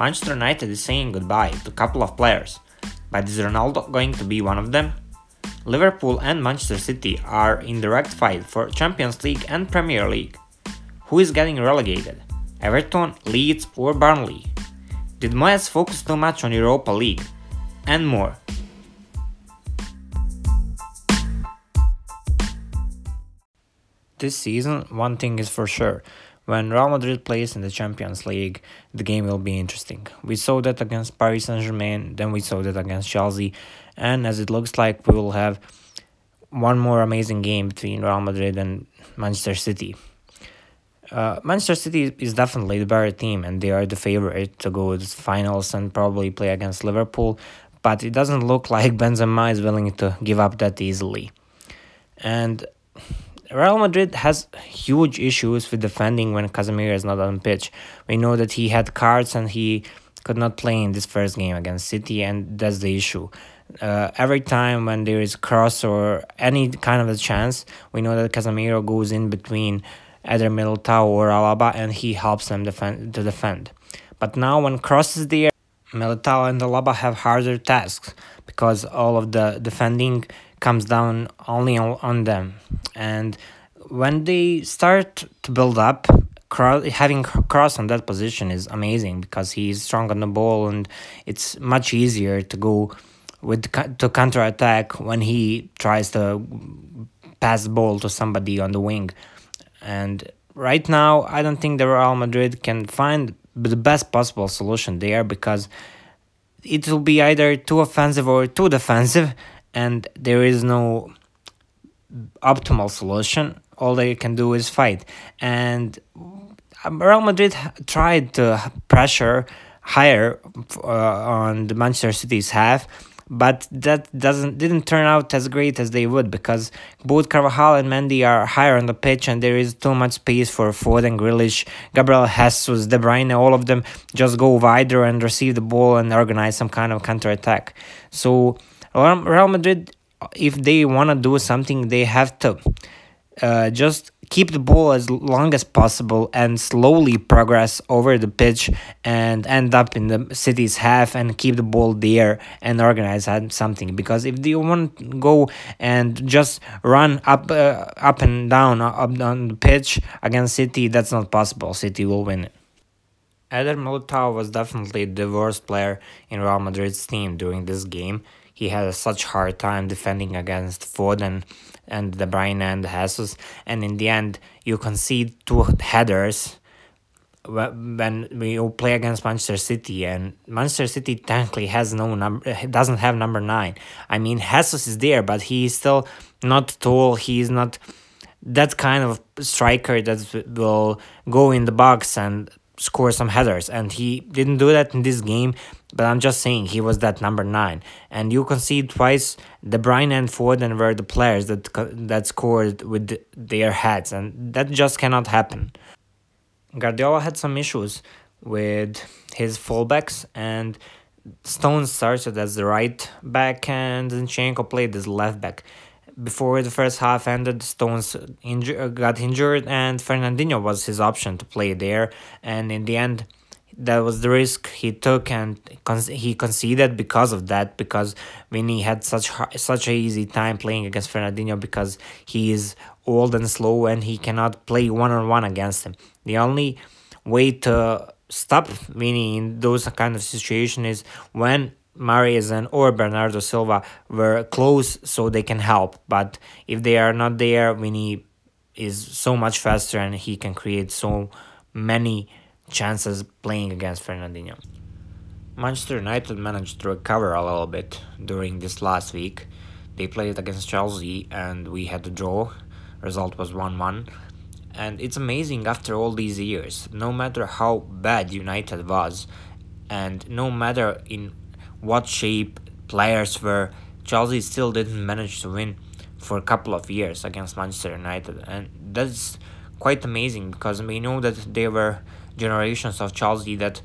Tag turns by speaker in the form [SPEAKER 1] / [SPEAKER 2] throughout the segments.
[SPEAKER 1] Manchester United is saying goodbye to a couple of players, but is Ronaldo going to be one of them? Liverpool and Manchester City are in direct fight for Champions League and Premier League. Who is getting relegated? Everton, Leeds, or Burnley? Did Moyes focus too much on Europa League? And more. This season, one thing is for sure. When Real Madrid plays in the Champions League, the game will be interesting. We saw that against Paris Saint Germain, then we saw that against Chelsea, and as it looks like, we will have one more amazing game between Real Madrid and Manchester City. Uh, Manchester City is definitely the better team, and they are the favorite to go to the finals and probably play against Liverpool. But it doesn't look like Benzema is willing to give up that easily. And Real Madrid has huge issues with defending when Casemiro is not on pitch. We know that he had cards and he could not play in this first game against City, and that's the issue. Uh, every time when there is cross or any kind of a chance, we know that Casemiro goes in between either Militao or Alaba and he helps them defend to defend. But now when Kroos is there, Militao and Alaba have harder tasks because all of the defending comes down only on, them. And when they start to build up, Kroos, having Kroos on that position is amazing because he's strong on the ball and it's much easier to go with to counter attack when he tries to pass the ball to somebody on the wing. And right now, I don't think the Real Madrid can find the best possible solution there because it will be either too offensive or too defensive, and there is no optimal solution. All they can do is fight. And Real Madrid tried to pressure higher uh, on the Manchester City's half, but that doesn't didn't turn out as great as they would because both Carvajal and Mendy are higher on the pitch and there is too much space for Foden, Grealish, Gabriel Jesus, De Bruyne, all of them just go wider and receive the ball and organize some kind of counter attack. So Real Madrid, if they want to do something, they have to uh, just keep the ball as long as possible and slowly progress over the pitch and end up in the city's half and keep the ball there and organize something. Because if they want to go and just run up uh, up and down uh, up on the pitch against city that's not possible. City will win it. Eder Militao was definitely the worst player in Real Madrid's team during this game. He had such hard time defending against Foden and De Bruyne and Jesus, and in the end you concede two headers when we play against Manchester City and Manchester City technically has no number doesn't have number 9 I mean Jesus is there but he is still not tall. He is not that kind of striker that will go in the box and score some headers and he didn't do that in this game but I'm just saying he was that number nine, and you concede twice. De Bruyne and Foden were the players that that scored with their heads, and that just cannot happen. Guardiola had some issues with his fullbacks, and Stones started as the right back, and Zinchenko played as left back. Before the first half ended, Stones inju- uh, got injured, and Fernandinho was his option to play there. And in the end, that was the risk he took and he conceded because of that because Vinny had such such a easy time playing against Fernandinho because he is old and slow and he cannot play one on one against him. The only way to stop Vinny in those kind of situation is when Mahrez or Bernardo Silva were close so they can help. But if they are not there, Vinny is so much faster and he can create so many chances playing against Fernandinho. Manchester United managed to recover a little bit during this last week. They played against Chelsea and we had a draw. Result was 1 1. And it's amazing after all these years, no matter how bad United was, and no matter in what shape players were, Chelsea still didn't manage to win for a couple of years against Manchester United. And that's quite amazing because we know that there were generations of Chelsea that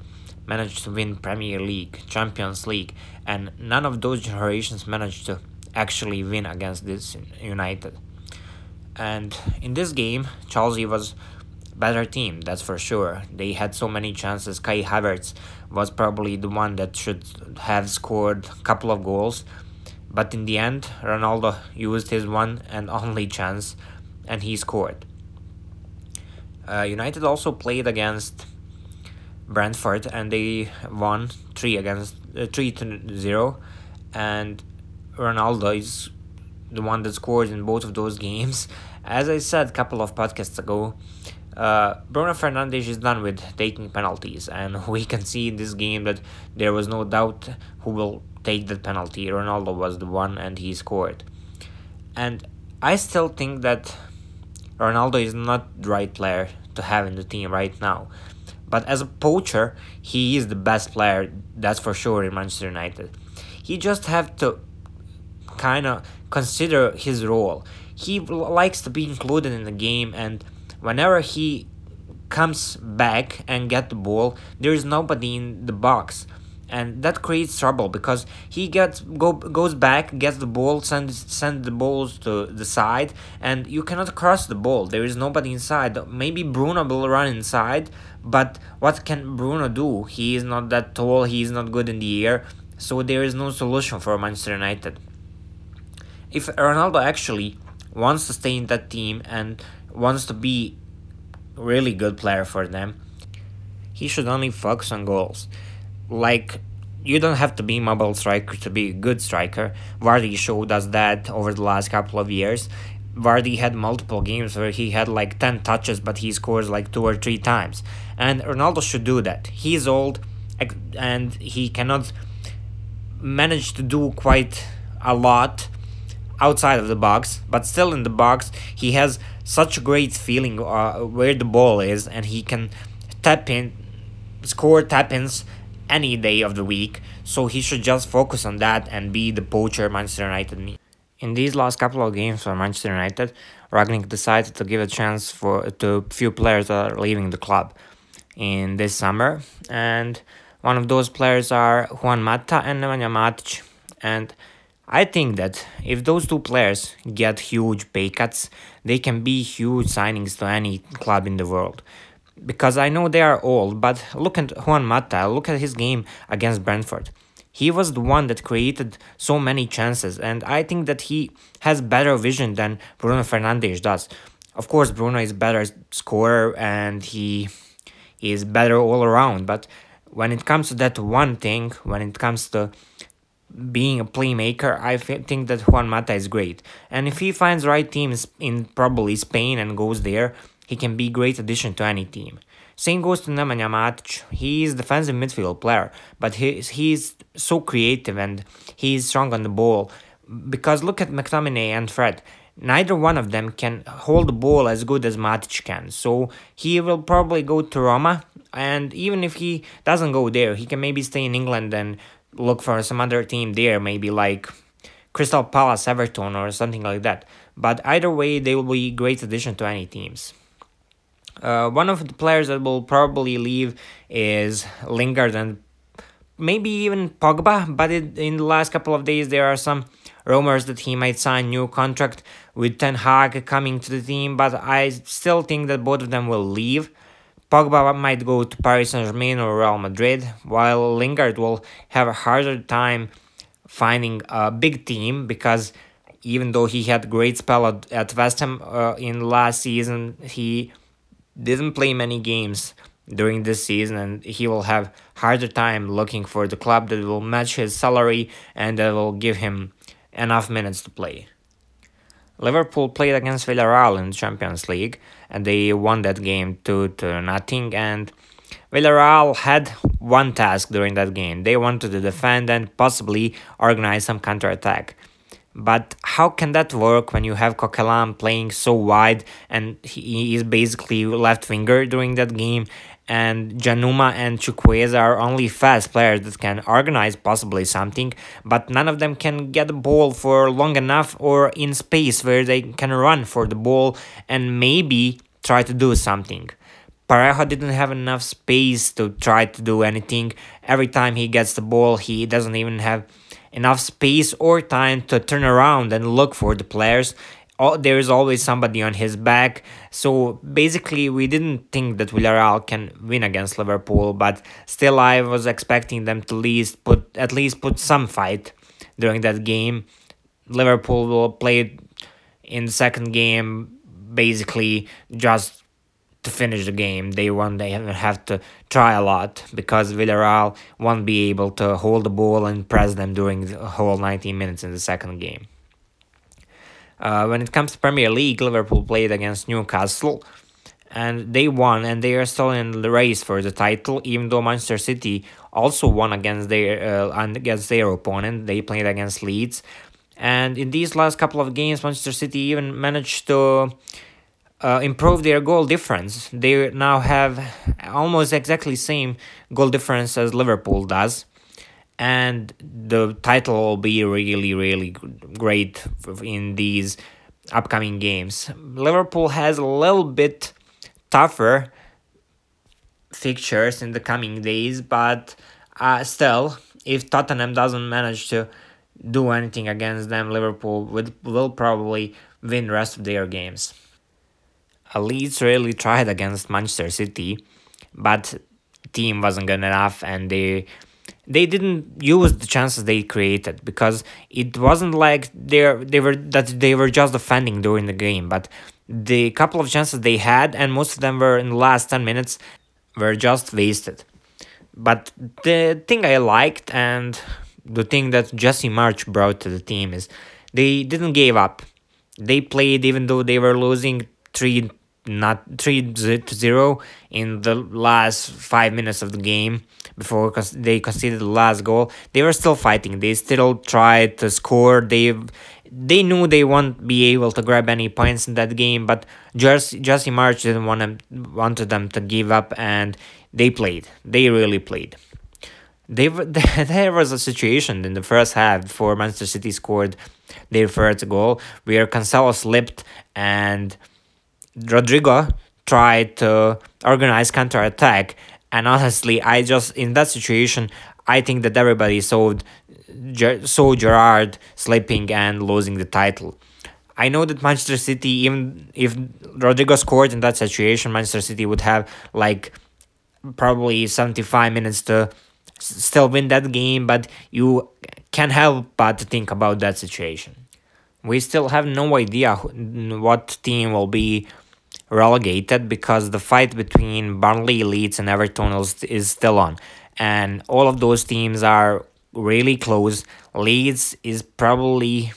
[SPEAKER 1] managed to win Premier League, Champions League, and none of those generations managed to actually win against this United. And in this game, Chelsea was better team, that's for sure. They had so many chances. Kai Havertz was probably the one that should have scored a couple of goals. But in the end, Ronaldo used his one and only chance and he scored. Uh, United also played against Brentford and they won 3 against uh, 3 to 0 and Ronaldo is the one that scored in both of those games. As I said a couple of podcasts ago, uh, Bruno Fernandes is done with taking penalties, and we can see in this game that there was no doubt who will take that penalty. Ronaldo was the one, and he scored. And I still think that Ronaldo is not the right player to have in the team right now. But as a poacher, he is the best player, that's for sure, in Manchester United. He just have to kind of consider his role. He likes to be included in the game and whenever he comes back and get the ball, there is nobody in the box. And that creates trouble because he gets go goes back, gets the ball, sends send the balls to the side, and you cannot cross the ball. There is nobody inside. Maybe Bruno will run inside, but what can Bruno do? He is not that tall. He is not good in the air, so there is no solution for Manchester United. If Ronaldo actually wants to stay in that team and wants to be really good player for them, he should only focus on goals. Like you don't have to be mobile striker to be a good striker. Vardy showed us that over the last couple of years. Vardy had multiple games where he had like 10 touches, but he scores like two or three times. And Ronaldo should do that. He's old and he cannot manage to do quite a lot outside of the box, but still in the box, he has such a great feeling uh, where the ball is, and he can tap in, score tap ins any day of the week. So he should just focus on that and be the poacher Manchester United need. In these last couple of games for Manchester United, Rangnick decided to give a chance for to few players that are leaving the club in this summer, and one of those players are Juan Mata and Nemanja Matic, and I think that if those two players get huge pay cuts, they can be huge signings to any club in the world. Because I know they are old, but look at Juan Mata, look at his game against Brentford. He was the one that created so many chances, and I think that he has better vision than Bruno Fernandes does. Of course, Bruno is better scorer and he is better all around, but when it comes to that one thing, when it comes to being a playmaker, I think that Juan Mata is great. And if he finds right teams in probably Spain and goes there, he can be great addition to any team. Same goes to Nemanja Matic. He is defensive midfield player, but he he's so creative and he's strong on the ball. Because look at McTominay and Fred. Neither one of them can hold the ball as good as Matic can. So he will probably go to Roma, and even if he doesn't go there, he can maybe stay in England and look for some other team there, maybe like Crystal Palace, Everton, or something like that. But either way, they will be great addition to any teams. Uh, one of the players that will probably leave is Lingard and maybe even Pogba. But it, in the last couple of days, there are some rumors that he might sign new contract with Ten Hag coming to the team. But I still think that both of them will leave. Pogba might go to Paris Saint Germain or Real Madrid, while Lingard will have a harder time finding a big team because even though he had great spell at, at West Ham uh, in last season, he didn't play many games during this season and he will have harder time looking for the club that will match his salary and that will give him enough minutes to play. Liverpool played against Villarreal in the Champions League and they won that game 2 to nothing and Villarreal had one task during that game. They wanted to defend and possibly organize some counter-attack. But how can that work when you have Coquelin playing so wide and he is basically left winger during that game and Danjuma and Chukwueze are only fast players that can organize possibly something, but none of them can get the ball for long enough or in space where they can run for the ball and maybe try to do something. Parejo didn't have enough space to try to do anything. Every time he gets the ball, he doesn't even have enough space or time to turn around and look for the players. All, there is always somebody on his back. So basically, we didn't think that Villarreal can win against Liverpool, but still, I was expecting them to at least put at least put some fight during that game. Liverpool will play in the second game basically just to finish the game. They won't they have to try a lot because Villarreal won't be able to hold the ball and press them during the whole 90 minutes in the second game. Uh, when it comes to Premier League, Liverpool played against Newcastle and they won and they are still in the race for the title even though Manchester City also won against their uh, against their opponent. They played against Leeds. And in these last couple of games Manchester City even managed to uh, improve their goal difference. They now have almost exactly same goal difference as Liverpool does and the title will be really really great in these upcoming games Liverpool has a little bit tougher fixtures in the coming days, but uh, still, if Tottenham doesn't manage to do anything against them, Liverpool will, will probably win rest of their games. Uh, Leeds really tried against Manchester City, but team wasn't good enough and they they didn't use the chances they created because it wasn't like they they were that they were just defending during the game, but the couple of chances they had, and most of them were in the last 10 minutes, were just wasted. But the thing I liked and the thing that Jesse Marsch brought to the team is they didn't give up. They played even though they were losing 3 not 3 to 0 in the last 5 minutes of the game before they conceded the last goal. They were still fighting. They still tried to score. They they knew they won't be able to grab any points in that game, but Jesse, Jesse Marsch didn't want them, wanted them to give up, and they played. They really played. They there was a situation in the first half before Manchester City scored their first goal where Cancelo slipped and Rodrigo tried to organize counter attack. And honestly, I just in that situation, I think that everybody saw saw Gerrard slipping and losing the title. I know that Manchester City, even if Rodrigo scored in that situation, Manchester City would have like probably 75 minutes to still win that game, but you can't help but think about that situation. We still have no idea what team will be relegated because the fight between Burnley, Leeds, and Everton is still on. And all of those teams are really close. Leeds is probably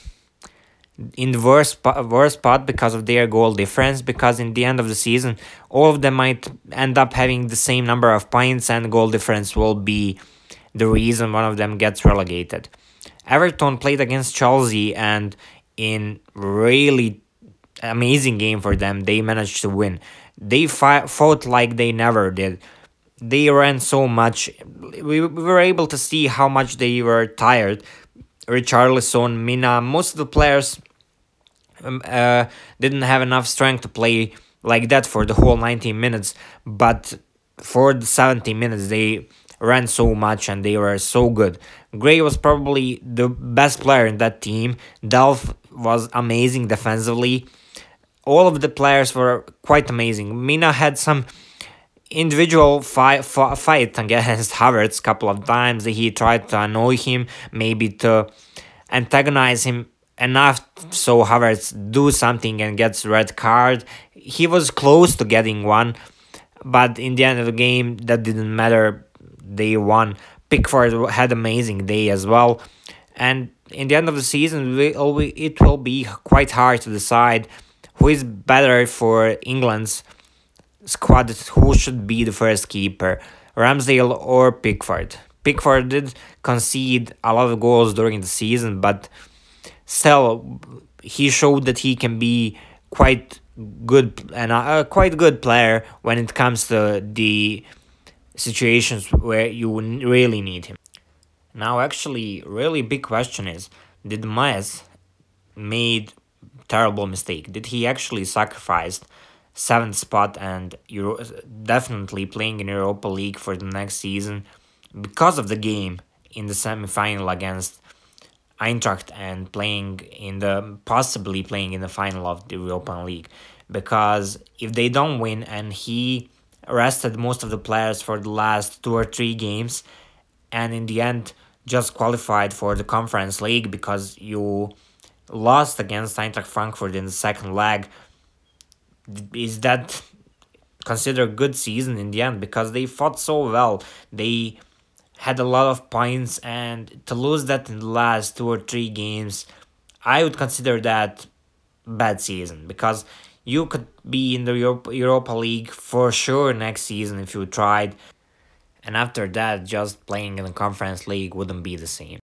[SPEAKER 1] in the worst worst spot because of their goal difference. Because in the end of the season, all of them might end up having the same number of points, and goal difference will be the reason one of them gets relegated. Everton played against Chelsea, and in really amazing game for them, they managed to win. They fought like they never did they ran so much. We, we were able to see how much they were tired. Richarlison, Mina, most of the players um, uh, didn't have enough strength to play like that for the whole 90 minutes. But for the 70 minutes, they ran so much and they were so good. Gray was probably the best player in that team. Delph was amazing defensively. All of the players were quite amazing. Mina had some individual fight, fight against Havertz a couple of times. He tried to annoy him, maybe to antagonize him enough so Havertz do something and gets red card. He was close to getting one, but in the end of the game, that didn't matter. They won. Pickford had amazing day as well, and in the end of the season, it will be quite hard to decide who is better for England's squad who should be the first keeper, Ramsdale or Pickford. Pickford did concede a lot of goals during the season, but still he showed that he can be quite good and a, quite good player when it comes to the situations where you really need him. Now, actually, really big question is: Did Moyes made terrible mistake? Did he actually sacrificed seventh spot and Euro- definitely playing in Europa League for the next season because of the game in the semi-final against Eintracht and playing in the possibly playing in the final of the European League because if they don't win and he rested most of the players for the last two or three games and in the end just qualified for the conference league because you lost against Eintracht Frankfurt in the second leg. Is that considered a good season in the end? Because they fought so well. They had a lot of points and to lose that in the last two or three games I would consider that bad season. Because you could be in the Europa League for sure next season if you tried. And after that, just playing in the Conference League wouldn't be the same.